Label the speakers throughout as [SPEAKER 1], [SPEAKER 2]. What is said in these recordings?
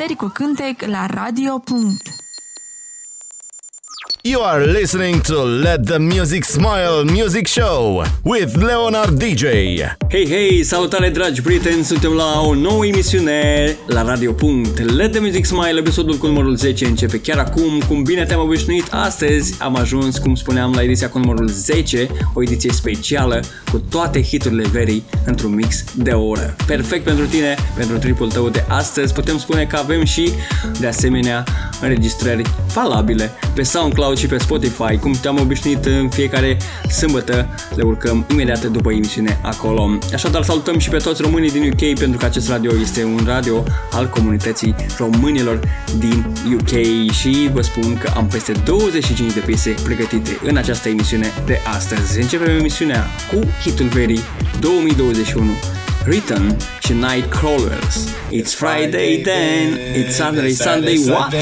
[SPEAKER 1] Învățări cu cântec la Radio.
[SPEAKER 2] You are listening to Let the Music Smile Music Show with Leonard DJ.
[SPEAKER 3] Hei, hei, salutare dragi prieteni, suntem la o nouă emisiune la Radio. Let the Music Smile, episodul cu numărul 10 începe chiar acum, cum bine te-am obișnuit, astăzi am ajuns, cum spuneam, la ediția cu numărul 10, o ediție specială cu toate hiturile verii într-un mix de o oră. Perfect pentru tine, pentru tripul tău de astăzi, putem spune că avem și, de asemenea, înregistrări valabile pe SoundCloud și pe Spotify, cum te-am obișnuit în fiecare sâmbătă, le urcăm imediat după emisiune acolo. Așadar salutăm și pe toți românii din UK pentru că acest radio este un radio al comunității românilor din UK și vă spun că am peste 25 de piese pregătite în această emisiune de astăzi. Începem emisiunea cu hitul verii 2021 Return și Nightcrawlers. It's Friday then, it's Saturday, Sunday, what?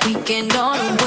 [SPEAKER 2] The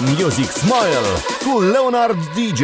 [SPEAKER 2] Music Smile cu Leonard DJ.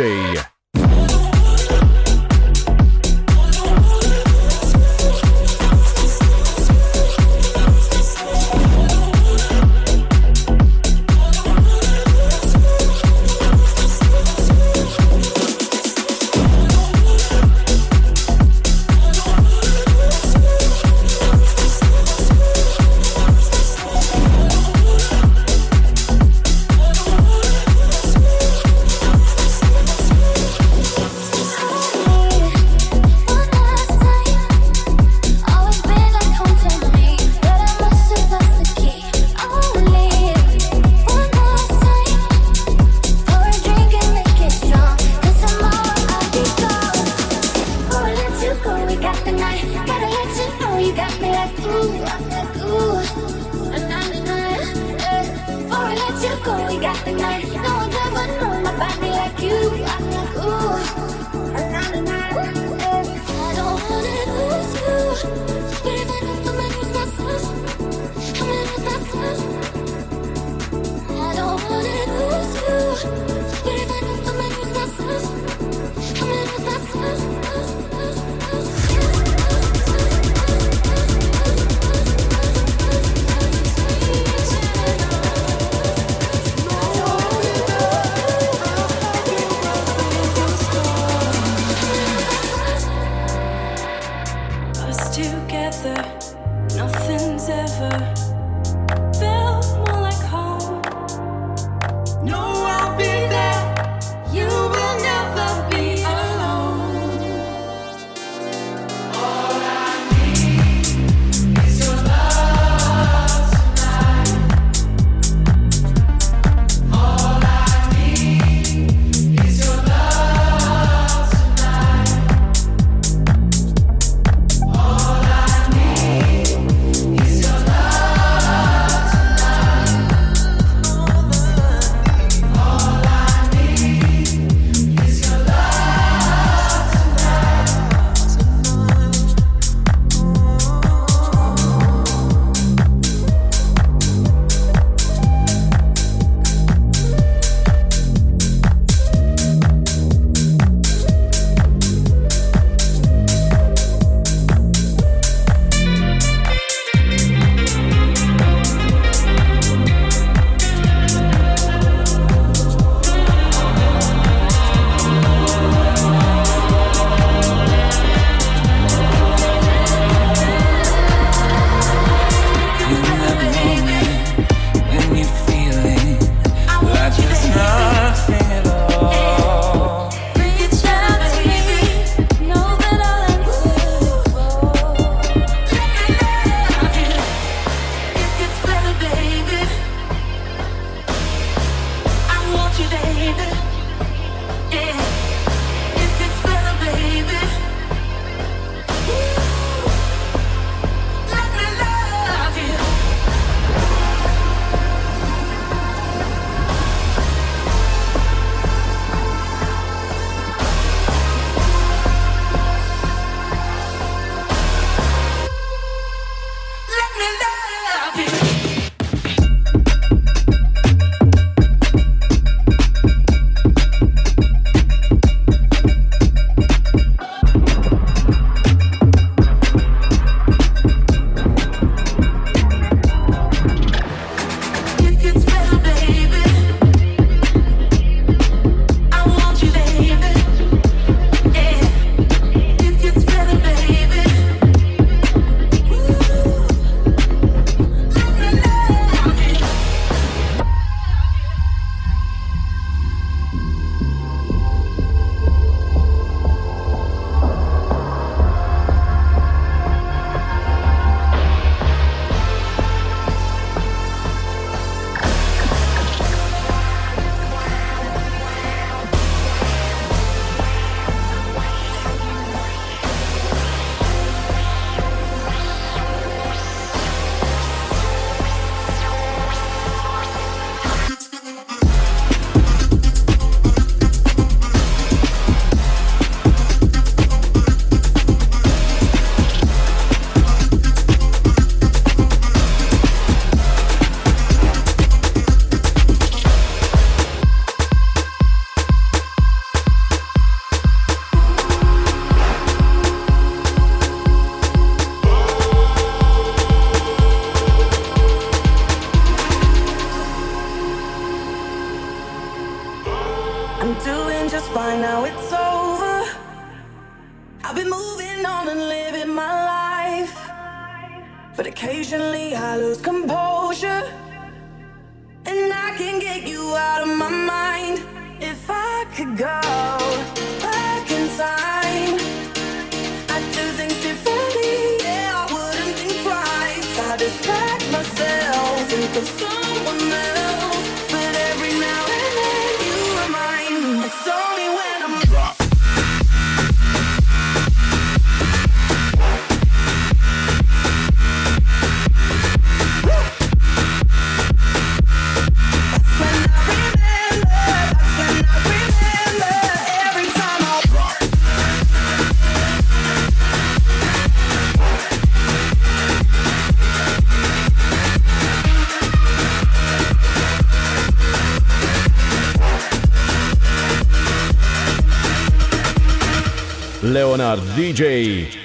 [SPEAKER 2] Leonard DJ.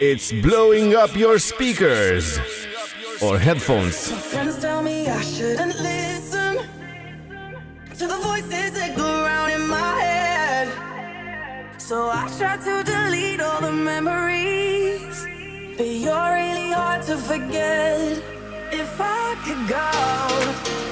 [SPEAKER 2] It's blowing up your speakers or headphones.
[SPEAKER 4] Friends tell me I shouldn't listen to the voices that go around in my head. So I try to delete all the memories, but you're really hard to forget. If I could go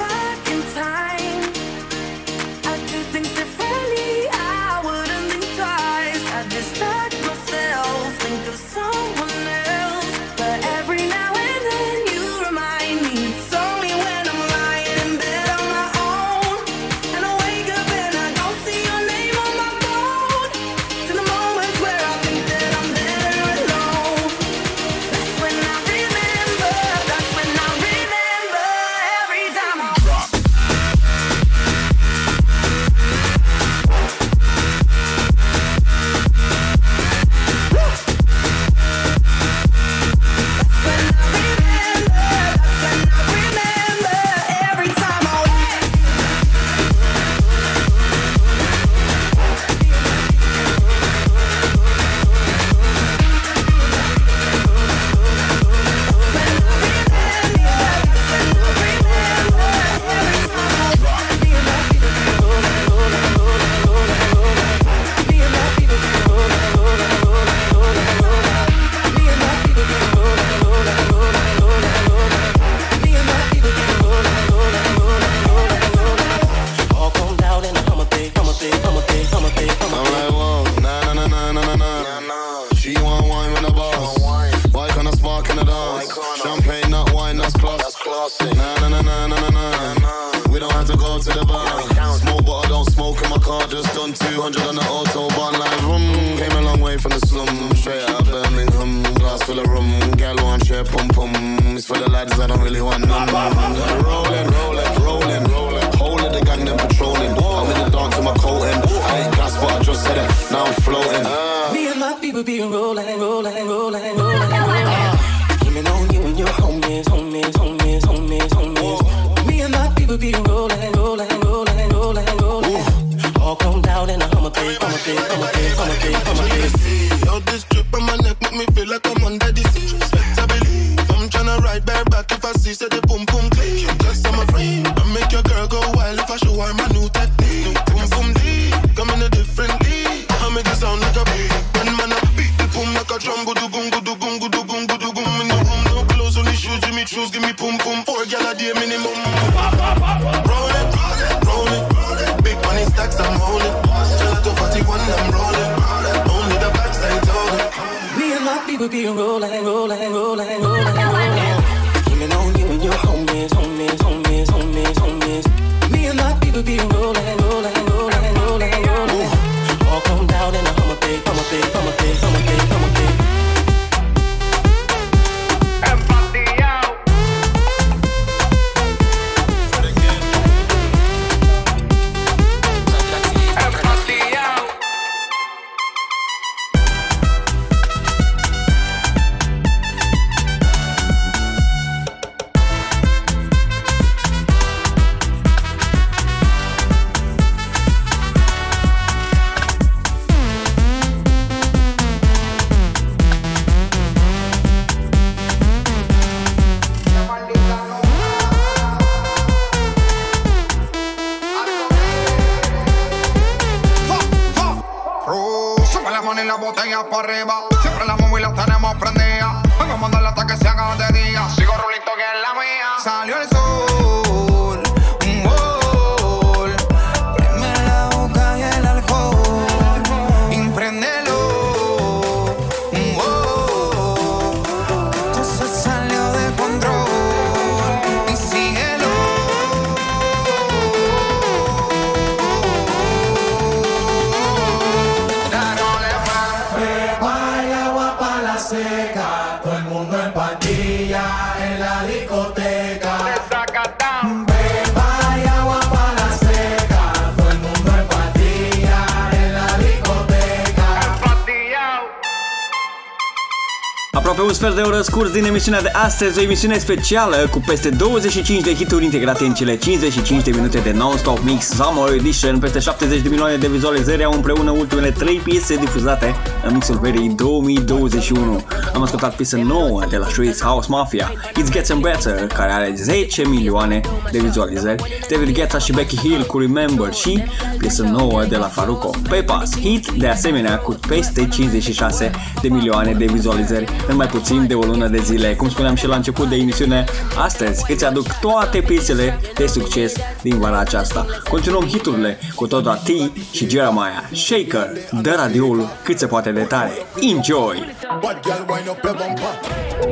[SPEAKER 3] scurs din emisiunea de astăzi, o emisiune specială cu peste 25 de hituri integrate în cele 55 de minute de non-stop mix Summer Edition. Peste 70 de milioane de vizualizări au împreună ultimele 3 piese difuzate în mixul verii 2021. Am ascultat piesă nouă de la Swiss House Mafia, It's Getting Better, care are 10 milioane de vizualizări, David Guetta și Becky Hill cu Remember și piesă nouă de la Faruko, Pepas, hit de asemenea cu peste 56 de milioane de vizualizări în mai puțin de o lună de zile. Cum spuneam și la început de emisiune, astăzi îți aduc toate piesele de succes din vara aceasta. Continuăm hiturile cu Toda T și Jeremiah Shaker. Dă radioul cât se poate de tare. Enjoy!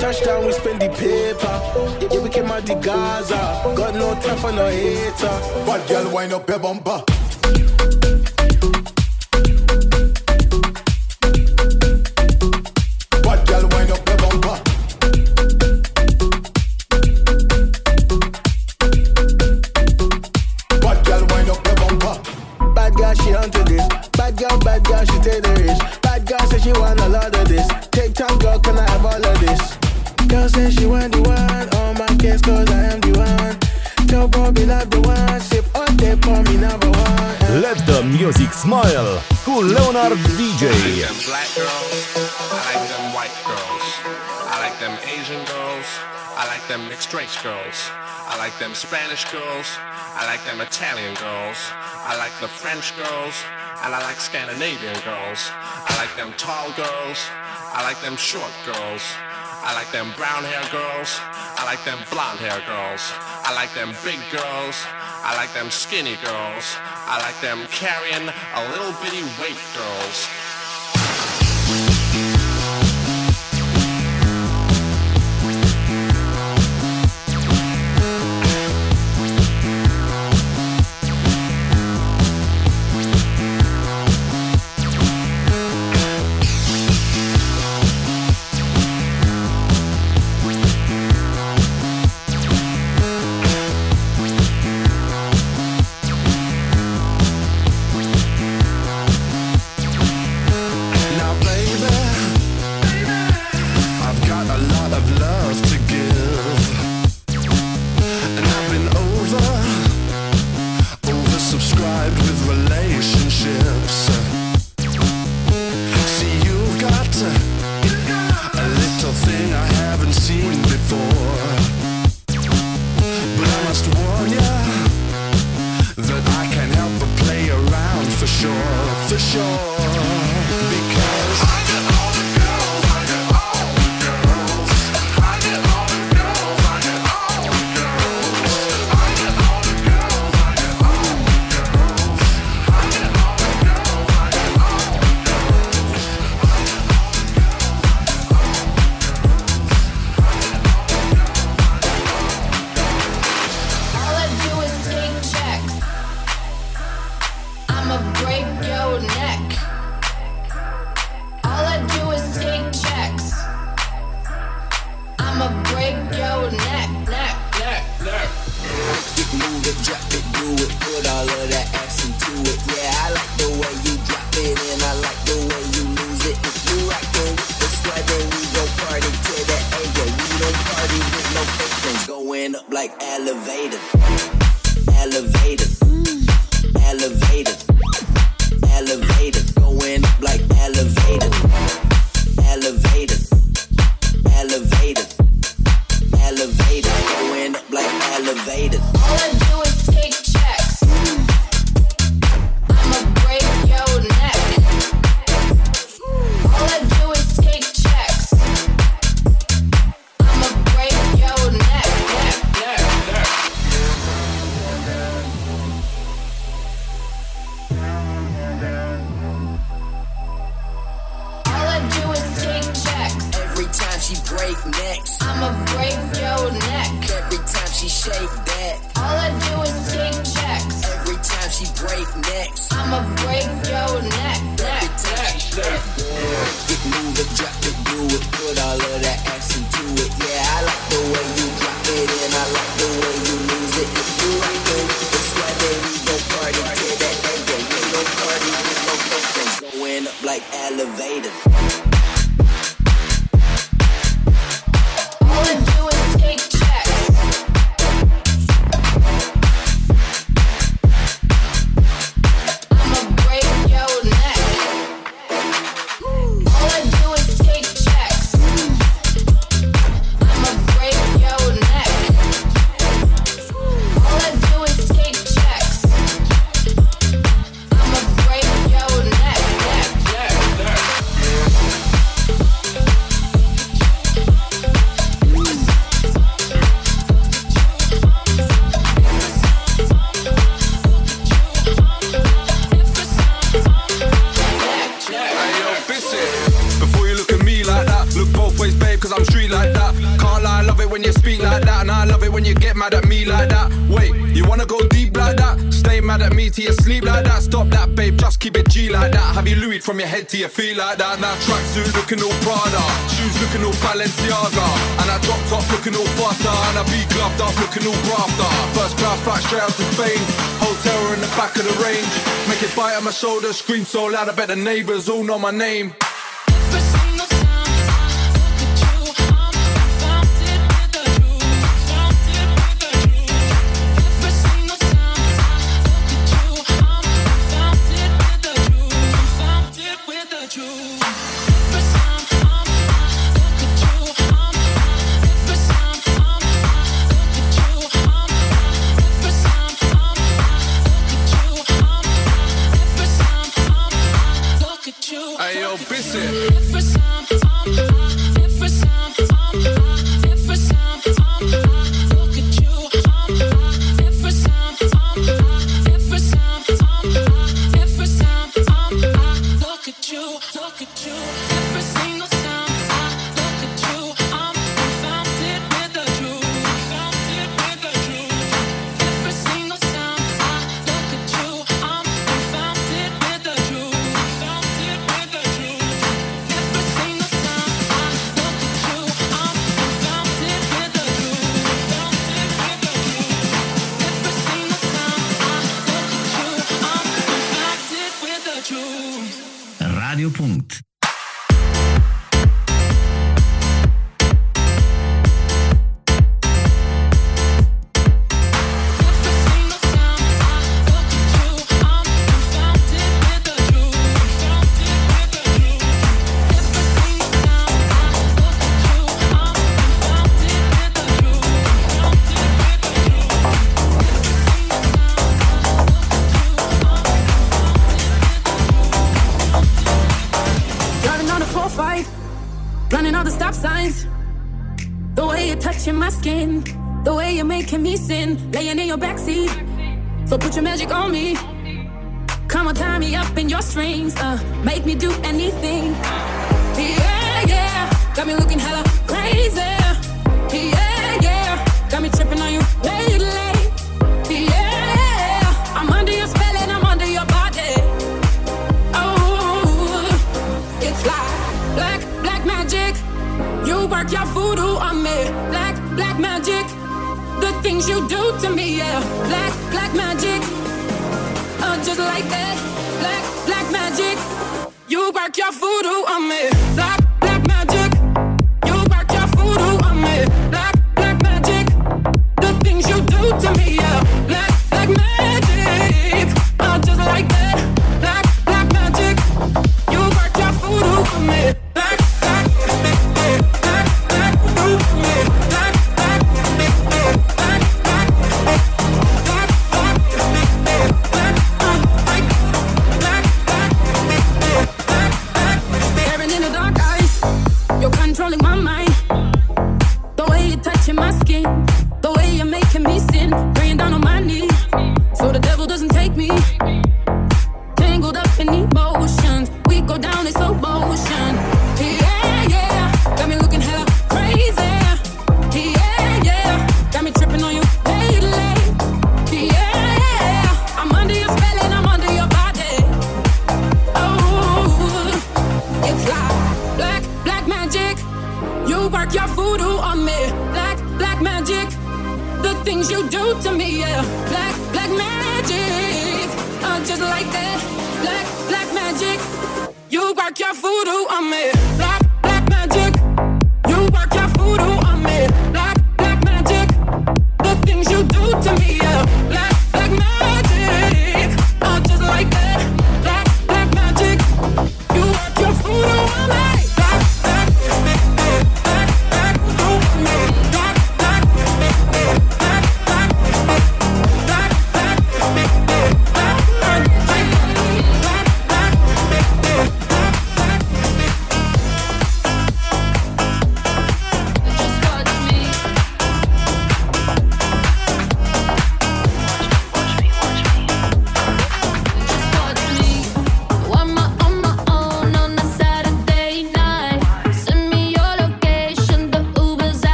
[SPEAKER 3] Touchdown, we spend the paper. Yeah, we came out the Gaza. Got no time for no hater. Bad girl, wind up your bumper.
[SPEAKER 2] Smile cu Leonard DJ.
[SPEAKER 5] I
[SPEAKER 6] ever let this? Girl says she want the one, all my girls cuz i am the one. No one. Be
[SPEAKER 5] like them black girls, I like them white girls, I like them Asian girls, I like them mixed race girls, I like them Spanish girls, I like them Italian girls, I like the French girls, and I like Scandinavian girls. I like them tall girls, I like them short girls. I like them brown hair girls. I like them blonde hair girls. I like them big girls. I like them skinny girls. I like them carrying a little bitty weight girls.
[SPEAKER 7] From your head to your feet like that? Now tracksuit looking all Prada, shoes looking all Balenciaga. And I drop top looking all faster. And I be gloved up looking all grafter. First class flight straight out to Spain. Hotel in the back of the range. Make it bite on my shoulder, scream so loud I bet the neighbors all know my name.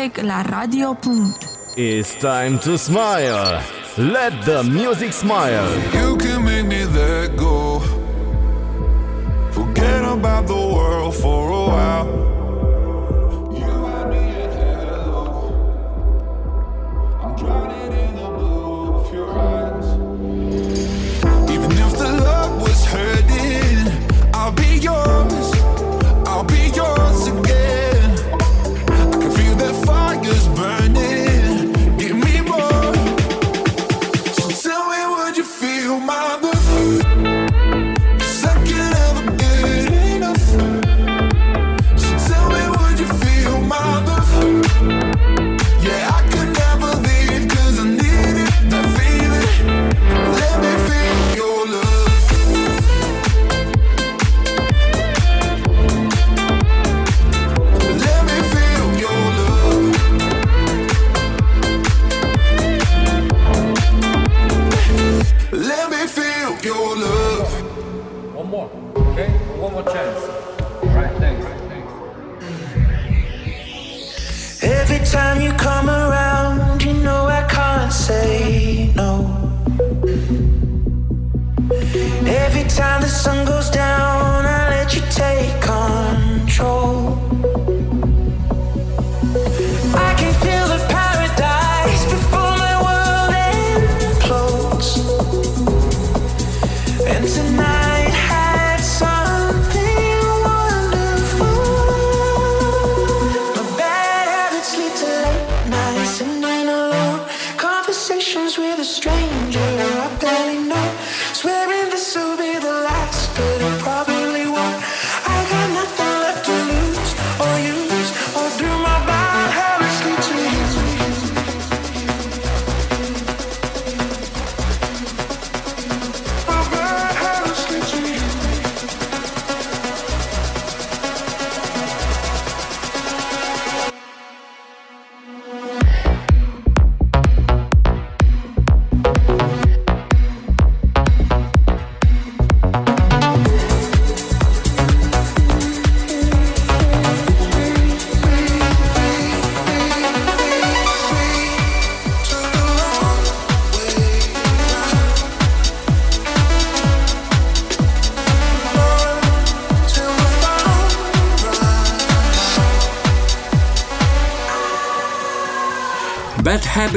[SPEAKER 1] La Radio.
[SPEAKER 8] It's time to smile. Let the music smile.
[SPEAKER 9] You can make me let go. Forget about the world for a while.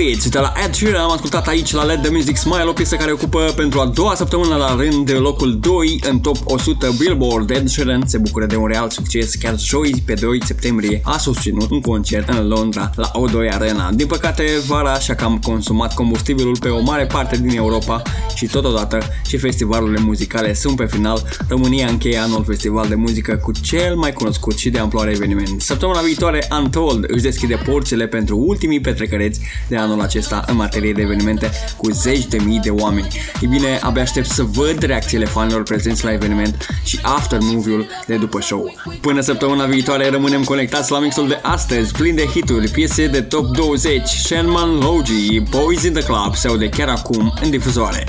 [SPEAKER 10] Habits
[SPEAKER 3] de la Ed Sheeran am ascultat aici la Let The Music Smile, o piesă care ocupă pentru a doua săptămână la rând locul 2 în top 100 Billboard. Ed Sheeran se bucură de un real succes, chiar joi pe 2 septembrie a susținut un concert în Londra la O2 Arena. Din păcate, vara așa că am consumat combustibilul pe o mare parte din Europa și totodată și festivalurile muzicale sunt pe final. România încheie anul festival de muzică cu cel mai cunoscut și de amploare eveniment. Săptămâna viitoare, Untold își deschide porțile pentru ultimii petrecăreți de anul acesta în materie de evenimente cu zeci de mii de oameni. Ei bine, abia aștept să văd reacțiile fanilor prezenți la eveniment și after movie-ul de după show. Până săptămâna viitoare rămânem conectați la mixul de astăzi, plin de hituri, piese de top 20, Shenman Logi, Boys in the Club se aude chiar acum în difuzoare.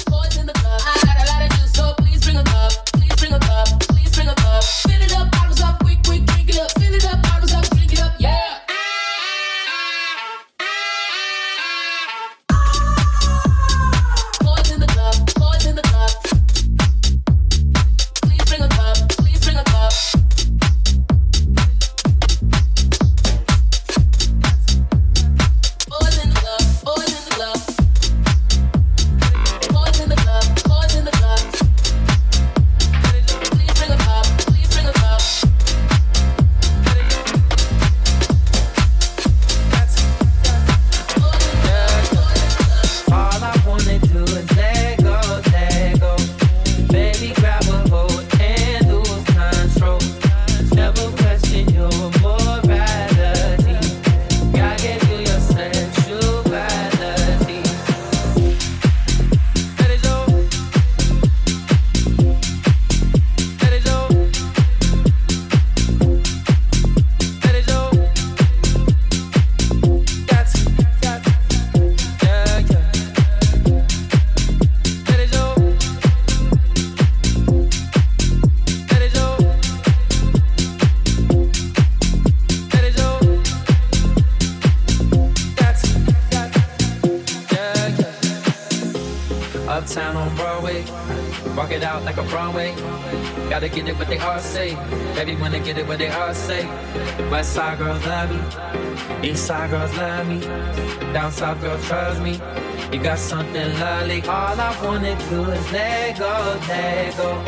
[SPEAKER 10] You got something lovely. All I wanna do is let go, let go.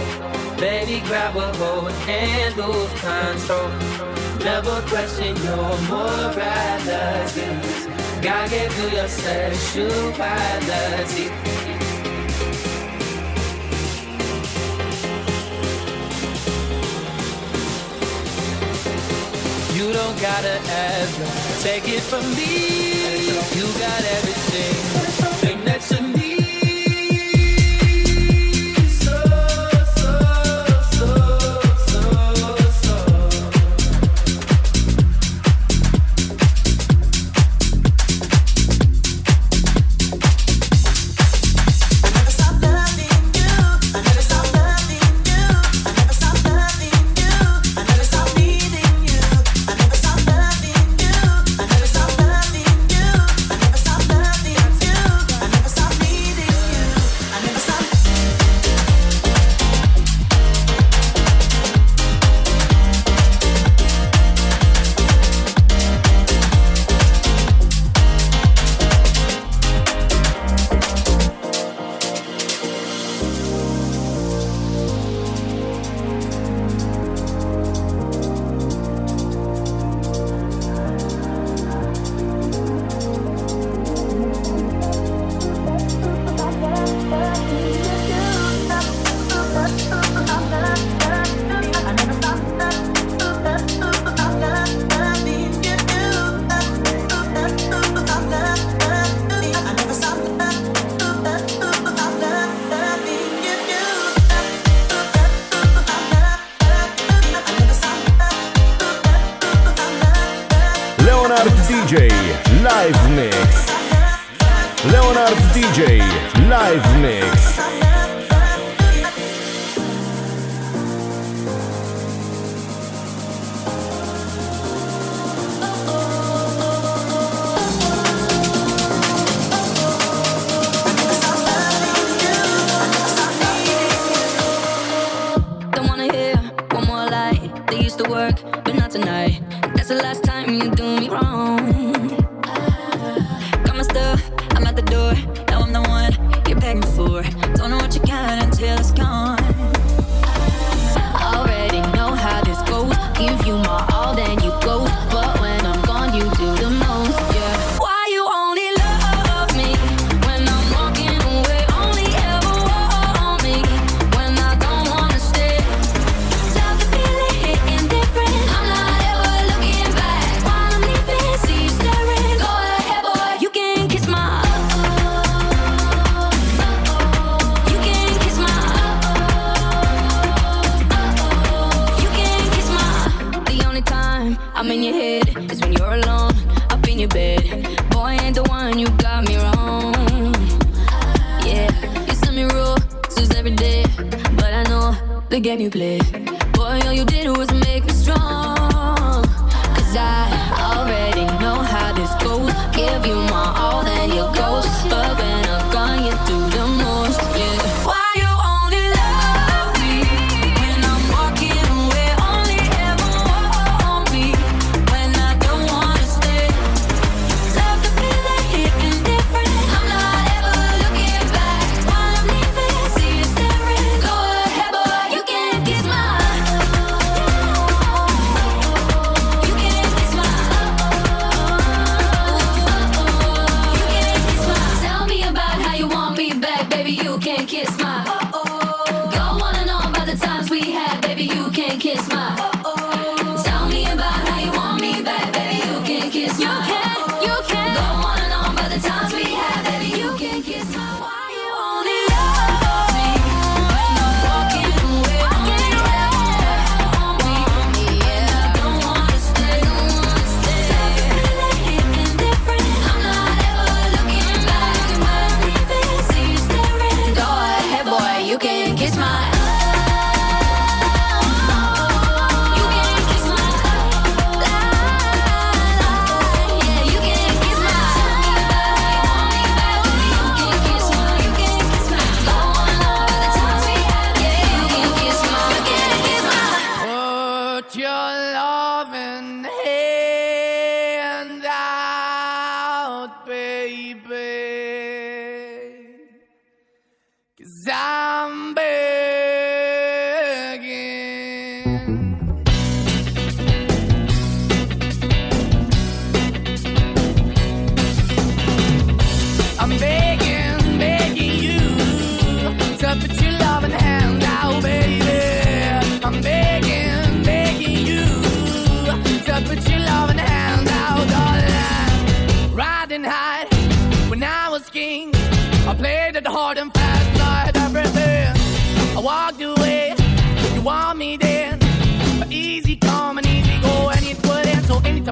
[SPEAKER 10] Baby, grab a hold and lose control. Never question your morality. God gave you your sexuality. You don't gotta ever take it from me. You got everything.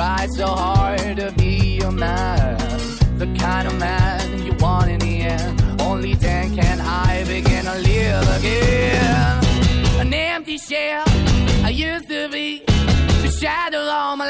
[SPEAKER 11] Try so hard to be a man, the kind of man you want in the end. Only then can I begin to live again. An empty shell I used to be, the shadow all my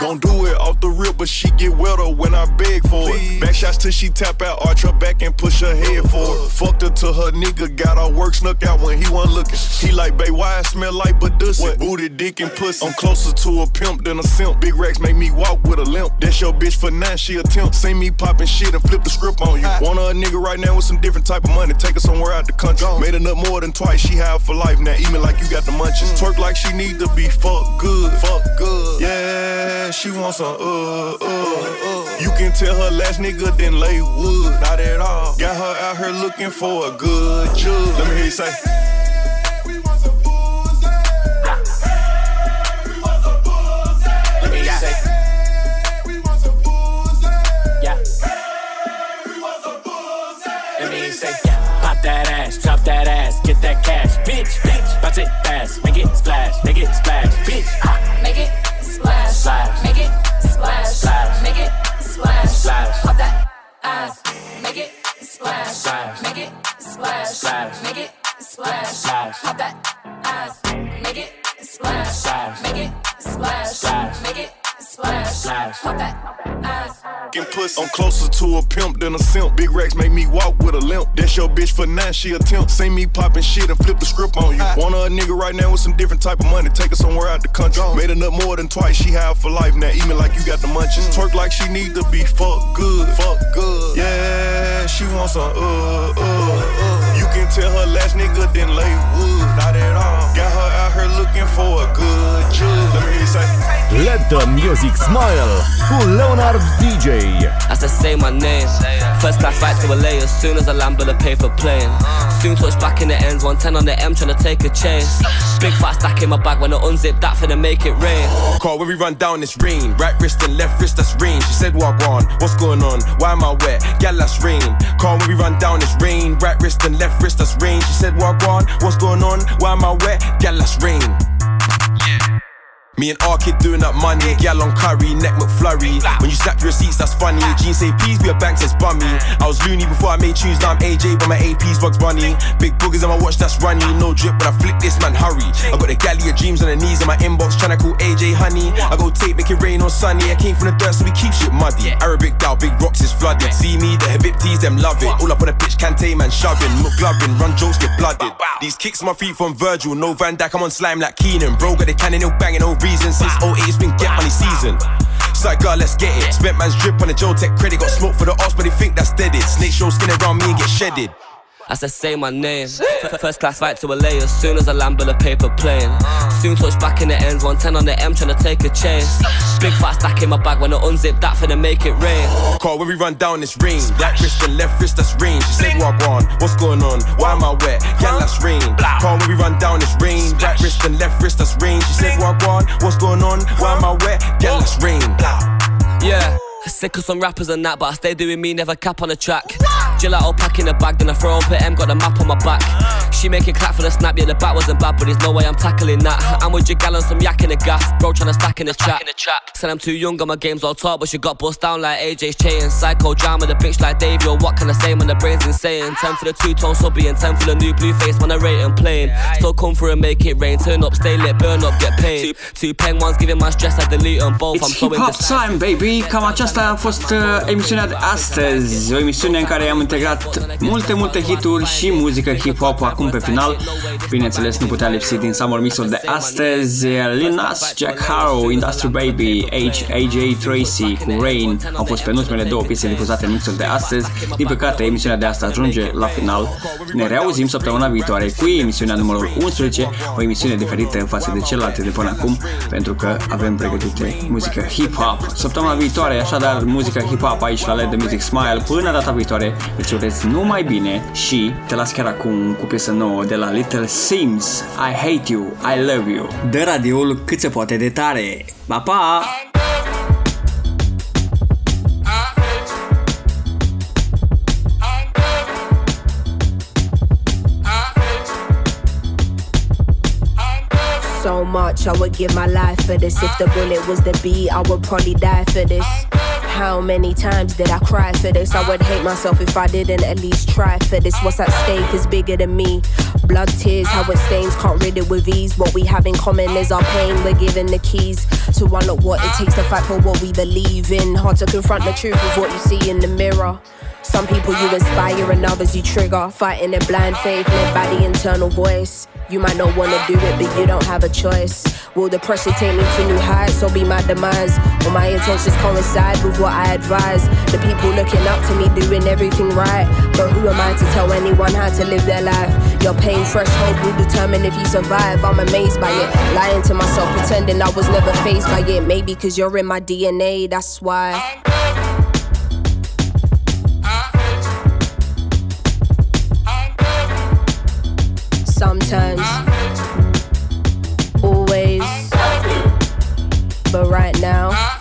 [SPEAKER 12] Gon' do it off the rip, but she get wetter when I beg for it. Back shots till she tap out, arch her back and push her head forward. Fucked her till her nigga got her work snuck out when he wasn't looking. He like, babe, why I smell like Badussy? Booty, dick, and pussy. I'm closer to a pimp than a simp. Big racks make me walk with a limp. That's your bitch for nine, she a temp. See me popping shit and flip the script on you. Want her a nigga right now with some different type of money. Take her somewhere out the country. Made enough more than twice, she have for life. Now even like you got the munchies. Twerk like she need to be fuck good. Fuck good. Yeah, she wants some uh, You can tell her last nigga didn't lay wood. Not at all. Got her out here looking for a good judge. Let me hear you say.
[SPEAKER 11] Let me say, yeah. Say. Pop that ass, drop that ass, get that cash, bitch, bitch. Bounce it fast, make it splash, make it splash, bitch. Ah.
[SPEAKER 7] Make it splash,
[SPEAKER 11] Splash.
[SPEAKER 7] make it splash.
[SPEAKER 11] Make it splash. Pop that ass.
[SPEAKER 7] Make it
[SPEAKER 13] splash. Make it splash. Make it splash. Pop that ass. Make it splash, splash. Make it splash, splash. Make it splash, splash. Pop that ass.
[SPEAKER 12] Fucking pussy. I'm closer to a pimp than a simp. Big racks make me walk with a limp. That's your bitch for now, she a temp. See me popping shit and flip the script on you. Wanna a nigga right now with some different type of money. Take her somewhere out the country. Made enough more than twice. She have for life now, even like you got the munchies. Twerk like she need to be fuck good. Fuck good. Yeah, she wants some uh, uh, uh. You can tell her last nigga didn't lay wood. Let
[SPEAKER 2] the music smile cu Leonard DJ.
[SPEAKER 14] As I say my name. First class flight to LA as soon as I land with a paper plane. Soon touch back in the ends, 110 on the M, trying to take a chase. Big fat stack in my bag when I unzip that finna make it rain.
[SPEAKER 15] Call when we run down, this rain. Right wrist and left wrist, that's rain. She said, Walk on, what's going on? Why am I wet? Gal, that's rain. Call when we run down, this rain. Right wrist and left wrist, that's rain. She said, Walk on, what's going on? Why am I wet? Gal, that's rain. Me and R kid doing up money, gal on curry, neck McFlurry. When you snap your receipts, that's funny. Jeans say please be a bank says bummy. I was loony before I made tunes, now I'm AJ, but my AP's Bugs Bunny. Big boogers on my watch, that's runny. No drip, but I flick this man, hurry. I got the galley of dreams on the knees in my inbox, tryna call AJ honey. I go tape, make it rain on sunny. I came from the dirt, so we keep shit muddy. Arabic down, big rocks is flooded. See me, the Habibtis, them love it. All up on the pitch, can't tame man shoving. McGlovin, run jokes, get blooded. These kicks my feet from Virgil, no Van Dijk, I'm on slime like Keenan. Bro, got the cannon, no banging, no reason. Since 08, it's been get money season. It's like, girl, let's get it. Spent man's drip on the Joe Tech credit. Got smoke for the ops, but they think that's dead. It. Snake show skin around me and get shedded.
[SPEAKER 14] I said, say my name. F- First class flight to LA as soon as I land with a paper plane. Soon touch back in the ends, 110 on the M, trying to take a chase. Big fat stack in my bag when I unzip that finna make it rain.
[SPEAKER 15] Call when we run down, this rain. Right wrist and left wrist, that's rain. She said, Walk on, what's going on? Why am I wet? Yeah, that's rain. Call when we run down, this rain. Right wrist and left wrist, that's rain. She said, Walk on, what's going on? Why am I wet? Yeah, that's rain.
[SPEAKER 14] Yeah. Sick of some rappers and that, but I stay doing me, never cap on the track. Gelato pack in the bag, then I throw on M, got the map on my back. She make it clap for the snap, yeah, the bat wasn't bad, but there's no way I'm tackling that. I'm with your gal on some yak in the gaff, bro trying to stack in the trap. Said I'm too young, and my game's all talk, but she got bust down like AJ's chain. Psycho drama, the bitch like Dave, yo, what can I say when the brain's insane? 10 for the two tone subby and 10 for the new blue face, man, I rate and plain. Still come through and make it rain, turn up, stay lit, burn up, get paid. Two, two pen ones giving my stress, I delete them both, I'm
[SPEAKER 3] It's
[SPEAKER 14] so
[SPEAKER 3] Hip Hop. Time, baby! Cam aceasta a fost uh, emisiunea de astăzi. O emisiune în care am integrat multe, multe hituri și muzică hip-hop acum pe final. Bineînțeles, nu putea lipsi din Summer Mix-ul de astăzi. Lil Nas, Jack Harrow, Industry Baby, H, AJ Tracy cu Rain au fost penultimele două piese difuzate în mixul de astăzi. Din păcate, emisiunea de astăzi ajunge la final. Ne reauzim săptămâna viitoare cu emisiunea numărul 11, o emisiune diferită față de celelalte de până acum, pentru că avem pregătite muzică hip-hop. Săptămâna viitoare, așadar, muzică hip-hop aici la Let The Music Smile. Până data viitoare, îți urez numai bine și te las chiar acum cu piesă nouă de la Little Sims. I hate you, I love you. De radioul cât se poate de tare. Pa, pa!
[SPEAKER 16] Much, I would give my life for this. If the bullet was the beat, I would probably die for this. How many times did I cry for this? I would hate myself if I didn't at least try for this. What's at stake is bigger than me. Blood, tears, how it stains, can't rid it with ease. What we have in common is our pain. We're given the keys to unlock what it takes to fight for what we believe in. Hard to confront the truth of what you see in the mirror. Some people you inspire and others you trigger. Fighting in blind faith, led by the internal voice. You might not wanna do it, but you don't have a choice. Will the pressure take me to new heights or be my demise? Will my intentions coincide with what I advise? The people looking up to me doing everything right. But who am I to tell anyone how to live their life? Your pain threshold will determine if you survive. I'm amazed by it. Lying to myself, pretending I was never phased by it. Maybe cause you're in my DNA, that's why. Sometimes, always, but right now.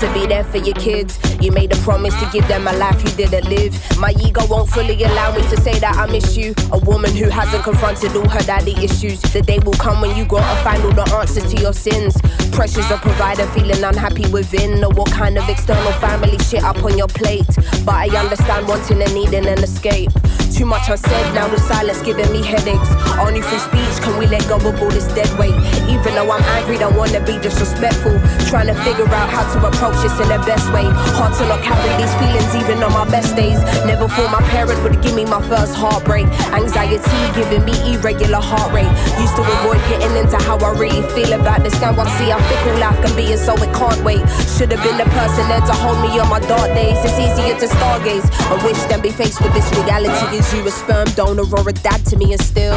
[SPEAKER 16] To be there for your kids. You made a promise to give them a life you didn't live. My ego won't fully allow me to say that I miss you. A woman who hasn't confronted all her daddy issues. The day will come when you gotta find all the answers to your sins. Pressures of provider, feeling unhappy within. Or what kind of external family shit up on your plate. But I understand wanting and needing an escape. Too much unsaid, now the silence giving me headaches. Only through speech can we let go of all this dead weight. Even though I'm angry, don't wanna be disrespectful. Trying to figure out how to approach this in the best way. Hard to not carry these feelings even on my best days. Never thought my parent would give me my first heartbreak. Anxiety giving me irregular heart rate. Used to avoid getting into how I really feel about this. Now I see how fickle life can be, and so it can't wait. Should have been the person there to hold me on my dark days. It's easier to stargaze. I wish than be faced with this reality. Is you a sperm donor or a dad to me, and still.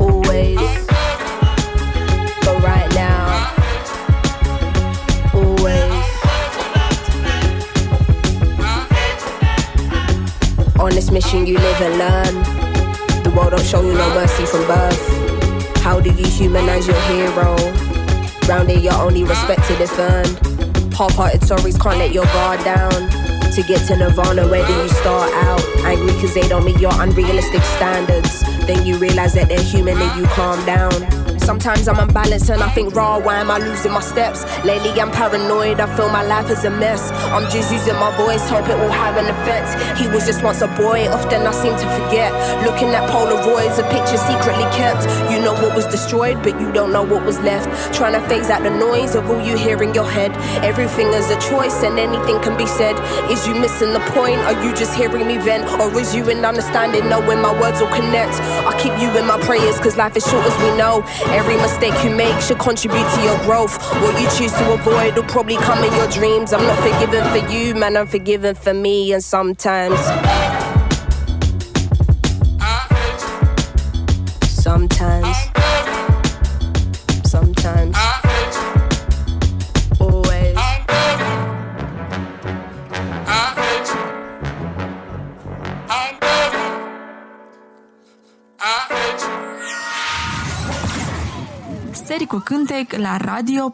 [SPEAKER 16] Always. But right now. Always. On this mission, you live and learn. The world don't show you no mercy from birth. How do you humanize your hero? Round here, you're only respected if earned. Half hearted stories can't let your guard down. To get to Nirvana, where do you start out? Angry cause they don't meet your unrealistic standards. Then you realize that they're human and you calm down. Sometimes I'm unbalanced and I think, raw, why am I losing my steps? Lately I'm paranoid, I feel my life is a mess. I'm just using my voice, hope it will have an effect. He was just once a boy, often I seem to forget. Looking at Polaroids, a picture secretly kept. You know what was destroyed, but you don't know what was left. Trying to phase out the noise of all you hear in your head. Everything is a choice and anything can be said. Is you missing the point? Are you just hearing me vent? Or is you in understanding, knowing my words will connect? I keep you in my prayers, cause life is short as we know. Every mistake you make should contribute to your growth. What you choose to avoid will probably come in your dreams. I'm not forgiven for you, man, I'm forgiven for me, and. Sometimes.
[SPEAKER 1] Cântec la radio.